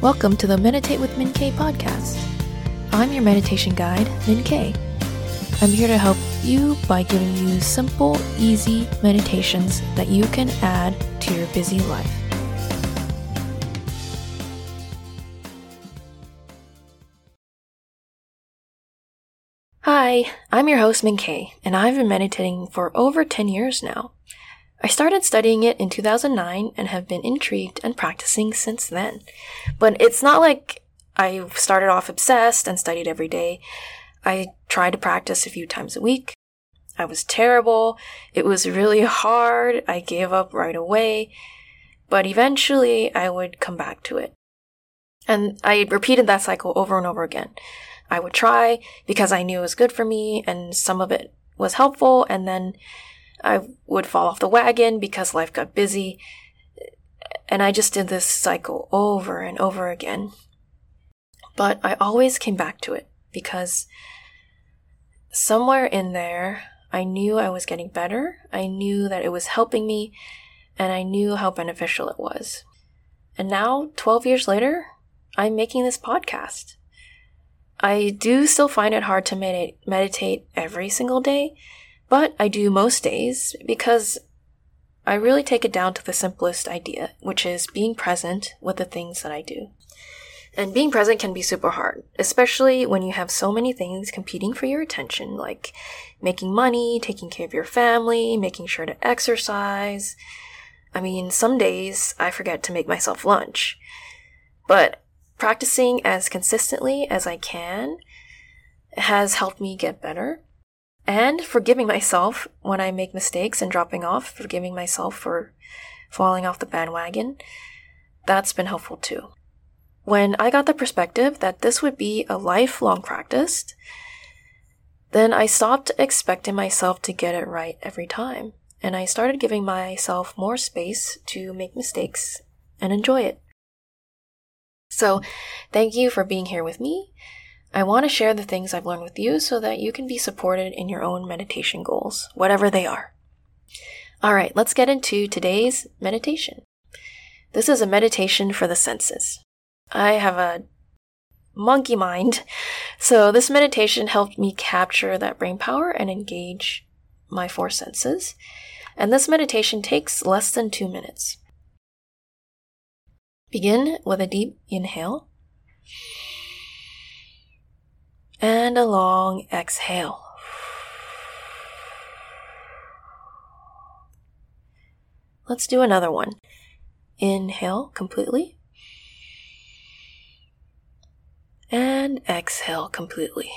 Welcome to the Meditate with Min K podcast. I'm your meditation guide, Min K. I'm here to help you by giving you simple, easy meditations that you can add to your busy life. Hi, I'm your host, Min K, and I've been meditating for over 10 years now. I started studying it in 2009 and have been intrigued and practicing since then. But it's not like I started off obsessed and studied every day. I tried to practice a few times a week. I was terrible. It was really hard. I gave up right away. But eventually I would come back to it. And I repeated that cycle over and over again. I would try because I knew it was good for me and some of it was helpful and then I would fall off the wagon because life got busy. And I just did this cycle over and over again. But I always came back to it because somewhere in there, I knew I was getting better. I knew that it was helping me and I knew how beneficial it was. And now, 12 years later, I'm making this podcast. I do still find it hard to med- meditate every single day, but I do most days because I really take it down to the simplest idea, which is being present with the things that I do. And being present can be super hard, especially when you have so many things competing for your attention, like making money, taking care of your family, making sure to exercise. I mean, some days I forget to make myself lunch. But practicing as consistently as I can has helped me get better and forgiving myself when I make mistakes and dropping off, forgiving myself for falling off the bandwagon. That's been helpful too. When I got the perspective that this would be a lifelong practice, then I stopped expecting myself to get it right every time, and I started giving myself more space to make mistakes and enjoy it. So, thank you for being here with me. I want to share the things I've learned with you so that you can be supported in your own meditation goals, whatever they are. All right, let's get into today's meditation. This is a meditation for the senses. I have a monkey mind, so this meditation helped me capture that brain power and engage my four senses. And this meditation takes less than two minutes. Begin with a deep inhale and a long exhale. Let's do another one. Inhale completely. And exhale completely.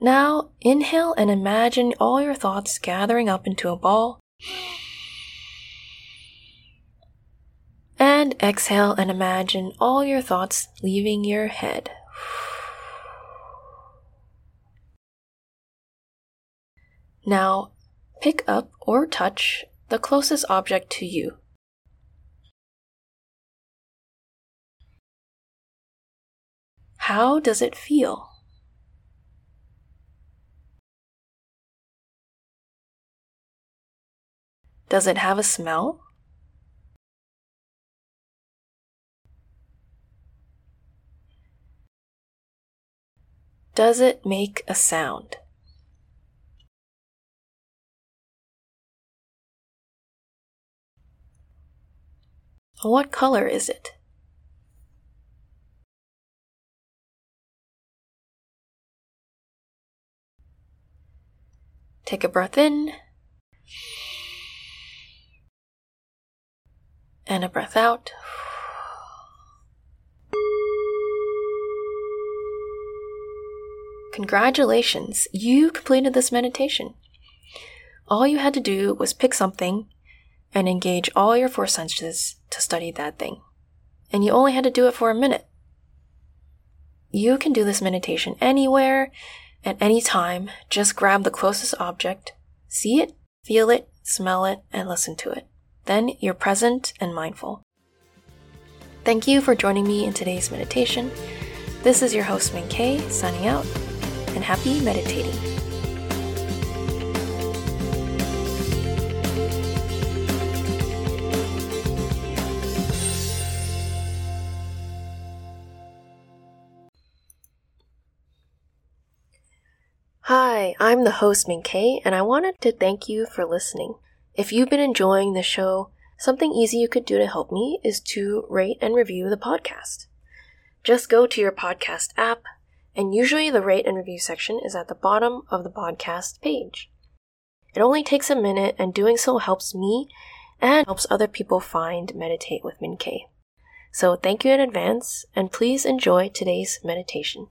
Now, inhale and imagine all your thoughts gathering up into a ball And exhale and imagine all your thoughts leaving your head. Now, pick up or touch the closest object to you. How does it feel? Does it have a smell? Does it make a sound? What color is it? Take a breath in and a breath out. Congratulations, you completed this meditation. All you had to do was pick something and engage all your four senses to study that thing. And you only had to do it for a minute. You can do this meditation anywhere, at any time. Just grab the closest object, see it, feel it, smell it, and listen to it. Then you're present and mindful. Thank you for joining me in today's meditation. This is your host, Min signing out and happy meditating. Hi, I'm the host Min K, and I wanted to thank you for listening. If you've been enjoying the show, something easy you could do to help me is to rate and review the podcast. Just go to your podcast app, and usually the rate and review section is at the bottom of the podcast page. It only takes a minute, and doing so helps me and helps other people find Meditate with Min K. So thank you in advance, and please enjoy today's meditation.